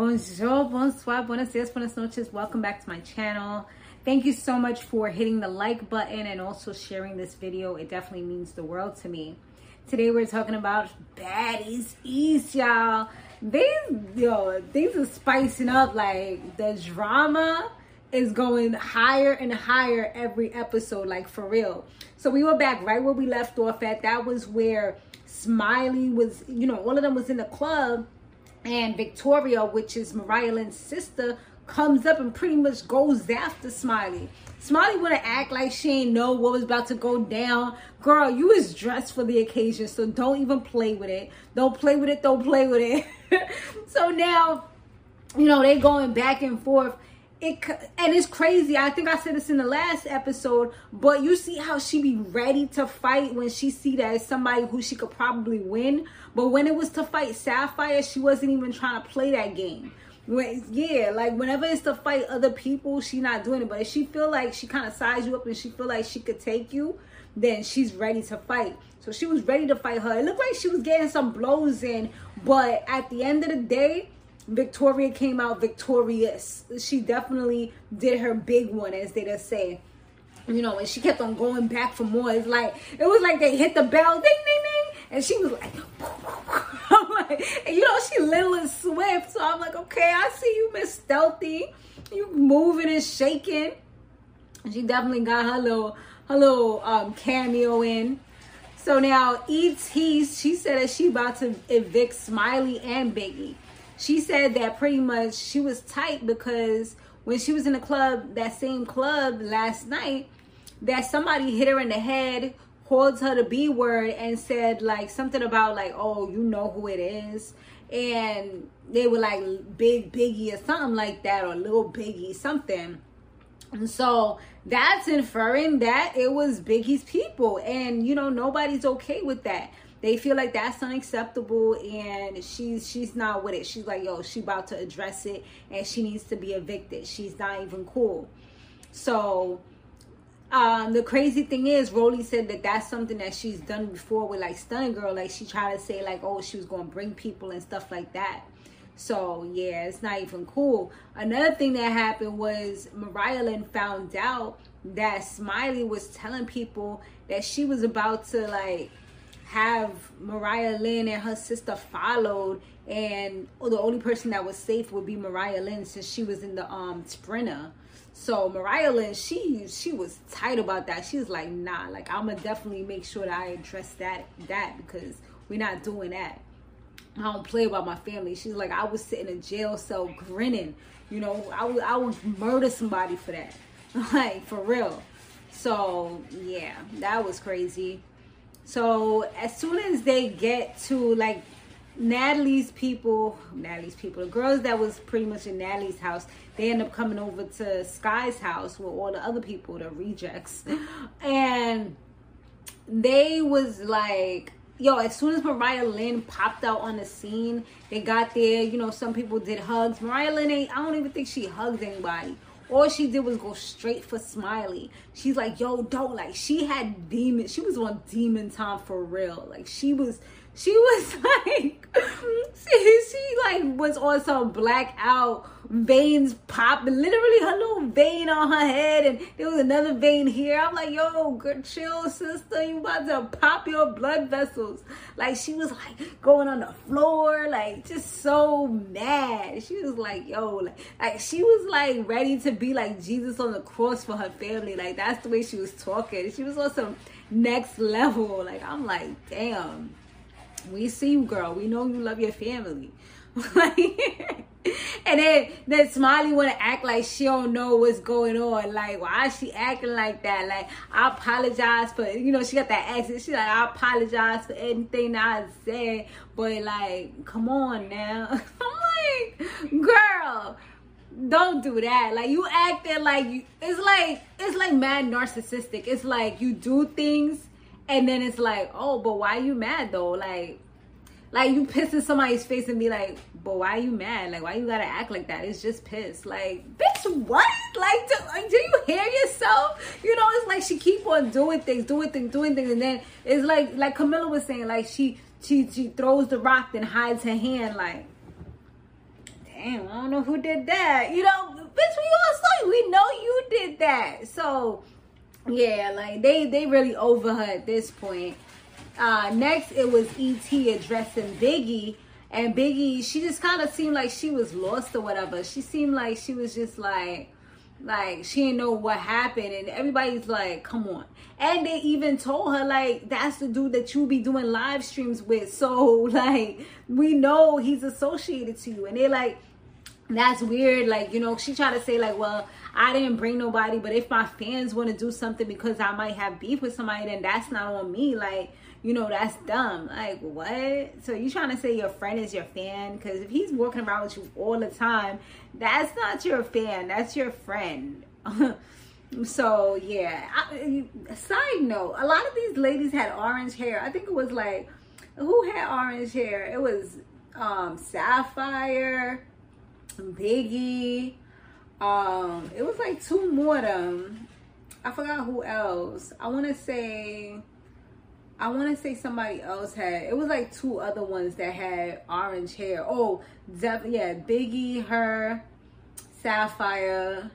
Bonjour, bonsoir, buenos dias, buenas noches. Welcome back to my channel. Thank you so much for hitting the like button and also sharing this video. It definitely means the world to me. Today we're talking about baddies east, y'all. These yo, things are spicing up like the drama is going higher and higher every episode, like for real. So we were back right where we left off at. That was where Smiley was, you know, all of them was in the club and Victoria, which is Mariah Lynn's sister, comes up and pretty much goes after Smiley. Smiley wanna act like she ain't know what was about to go down. Girl, you was dressed for the occasion, so don't even play with it. Don't play with it, don't play with it. so now, you know, they going back and forth it and it's crazy. I think I said this in the last episode, but you see how she be ready to fight when she see that as somebody who she could probably win. But when it was to fight Sapphire, she wasn't even trying to play that game. When, yeah, like whenever it's to fight other people, she not doing it. But if she feel like she kind of size you up and she feel like she could take you, then she's ready to fight. So she was ready to fight her. It looked like she was getting some blows in, but at the end of the day Victoria came out victorious. She definitely did her big one, as they just say. You know, and she kept on going back for more. It's like it was like they hit the bell, ding ding ding, and she was like, like, you know, she little and swift. So I'm like, okay, I see you, Miss Stealthy. You moving and shaking. She definitely got her little her little um, cameo in. So now E.T. she said that she about to evict Smiley and Biggie she said that pretty much she was tight because when she was in the club, that same club last night, that somebody hit her in the head, called her the B word, and said like something about like, oh, you know who it is. And they were like big biggie or something like that, or little biggie, something. And so that's inferring that it was Biggie's people. And you know, nobody's okay with that they feel like that's unacceptable and she's she's not with it she's like yo she about to address it and she needs to be evicted she's not even cool so um, the crazy thing is, Rollie said that that's something that she's done before with like Stunna Girl. Like she tried to say like, oh, she was gonna bring people and stuff like that. So yeah, it's not even cool. Another thing that happened was Mariah Lynn found out that Smiley was telling people that she was about to like have Mariah Lynn and her sister followed, and the only person that was safe would be Mariah Lynn since she was in the um sprinter. So Mariah Lynn, she she was tight about that. She was like, nah, like I'm gonna definitely make sure that I address that that because we're not doing that. I don't play about my family. She's like, I was sitting in a jail cell grinning. You know, I would I would murder somebody for that. like for real. So yeah, that was crazy. So as soon as they get to like Natalie's people, Natalie's people, the girls that was pretty much in Natalie's house, they end up coming over to Sky's house with all the other people, the rejects. And they was like, yo, as soon as Mariah Lynn popped out on the scene, they got there, you know, some people did hugs. Mariah Lynn I don't even think she hugged anybody all she did was go straight for Smiley. She's like, yo, don't like she had demon. She was on demon time for real. Like she was she was like she, she like was on some blackout veins popping literally her little vein on her head and there was another vein here. I'm like yo good chill sister you about to pop your blood vessels. Like she was like going on the floor like just so mad. She was like yo like, like she was like ready to be like jesus on the cross for her family. Like that's the way she was talking. She was on some next level. Like i'm like damn we see you, girl. We know you love your family. and then then Smiley wanna act like she don't know what's going on. Like, why is she acting like that? Like, I apologize for you know, she got that accent. She's like, I apologize for anything I said. But like, come on now. I'm like, girl, don't do that. Like you acting like you it's like it's like mad narcissistic. It's like you do things and then it's like, oh, but why are you mad though? Like, like you piss in somebody's face and be like, but why are you mad? Like, why you gotta act like that? It's just piss. Like, bitch, what? Like, do, like, do you hear yourself? You know, it's like she keep on doing things, doing things, doing things, and then it's like, like Camilla was saying, like she she she throws the rock, then hides her hand. Like, damn, I don't know who did that. You know, bitch, we all saw you. We know you did that. So yeah, like they they really over her at this point. Uh, next, it was ET addressing Biggie. And Biggie, she just kind of seemed like she was lost or whatever. She seemed like she was just like, like she didn't know what happened. And everybody's like, come on. And they even told her, like, that's the dude that you be doing live streams with. So, like, we know he's associated to you. And they're like, that's weird. Like, you know, she tried to say, like, well, I didn't bring nobody, but if my fans want to do something because I might have beef with somebody, then that's not on me. Like, you know, that's dumb. Like, what? So you trying to say your friend is your fan? Because if he's walking around with you all the time, that's not your fan. That's your friend. so yeah. I, side note: a lot of these ladies had orange hair. I think it was like who had orange hair? It was um Sapphire, Biggie. Um, it was like two more of them. I forgot who else. I want to say I want to say somebody else had. It was like two other ones that had orange hair. Oh, definitely, yeah, Biggie, her, Sapphire.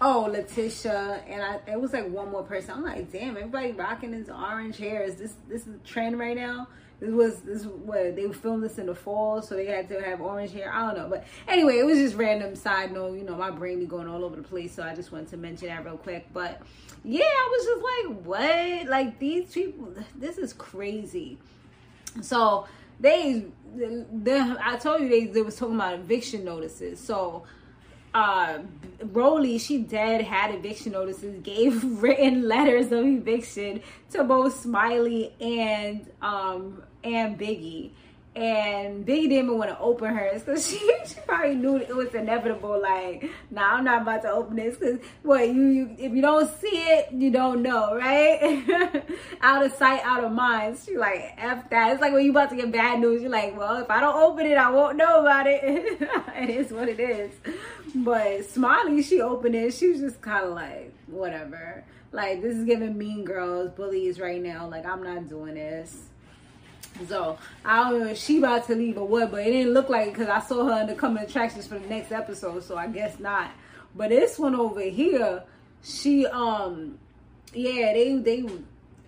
Oh, Letitia, and I. It was like one more person. I'm like, damn, everybody rocking this orange hair. Is this this is trend right now? This was this what they filmed this in the fall, so they had to have orange hair. I don't know, but anyway, it was just random side note. You know, my brain be going all over the place, so I just wanted to mention that real quick. But yeah, I was just like, what? Like these people, this is crazy. So they, they I told you they they was talking about eviction notices. So uh Rollie, she dead had eviction notices, gave written letters of eviction to both Smiley and um and Biggie. And Biggie didn't even want to open hers because she, she probably knew it was inevitable. Like, nah, I'm not about to open this because what you, you if you don't see it, you don't know, right? out of sight, out of mind. She like f that. It's like when you about to get bad news. You're like, well, if I don't open it, I won't know about it. it is what it is. But Smiley, she opened it. She was just kind of like, whatever. Like this is giving mean girls bullies right now. Like I'm not doing this. So I don't know if she about to leave or what, but it didn't look like because I saw her in the coming attractions for the next episode, so I guess not. But this one over here, she um yeah, they they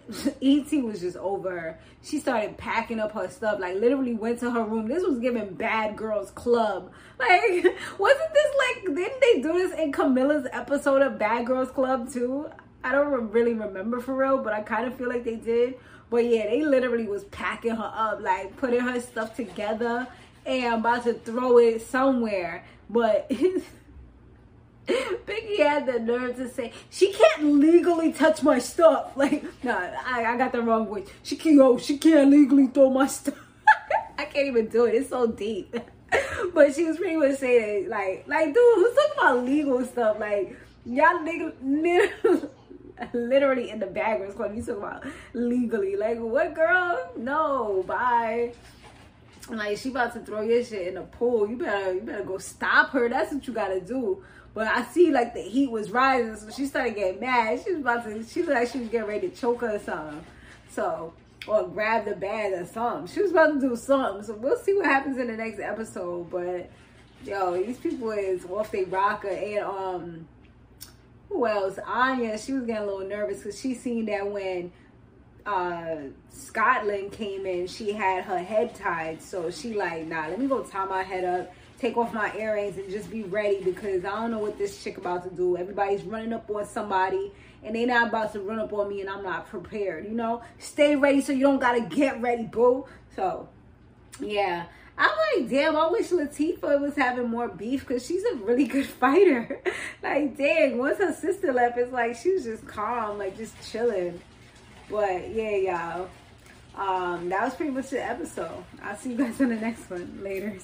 ET was just over. She started packing up her stuff, like literally went to her room. This was giving Bad Girls Club. Like, wasn't this like, didn't they do this in Camilla's episode of Bad Girls Club too? I don't really remember for real, but I kind of feel like they did. But yeah, they literally was packing her up, like putting her stuff together and about to throw it somewhere. But Biggie had the nerve to say she can't legally touch my stuff. Like, nah, I, I got the wrong way. She can't. Oh, she can't legally throw my stuff. I can't even do it. It's so deep. but she was pretty much saying like, like, dude, who's talking about legal stuff? Like, y'all legal, literally in the Bad Girls Club. You talking about legally? Like, what, girl? No, bye. Like, she about to throw your shit in the pool. You better, you better go stop her. That's what you gotta do. But I see like the heat was rising, so she started getting mad. She was about to, she looked like she was getting ready to choke her or something. So, or grab the bag or something. She was about to do something. So we'll see what happens in the next episode. But yo, these people is off they rocker and um who else? Anya, she was getting a little nervous because she seen that when uh Scotlynd came in, she had her head tied. So she like, nah, let me go tie my head up take off my earrings and just be ready because I don't know what this chick about to do. Everybody's running up on somebody and they not about to run up on me and I'm not prepared, you know? Stay ready so you don't gotta get ready, boo. So, yeah. I'm like, damn, I wish Latifah was having more beef because she's a really good fighter. like, dang, once her sister left, it's like she was just calm, like just chilling. But yeah, y'all. Um, that was pretty much the episode. I'll see you guys on the next one. Laters.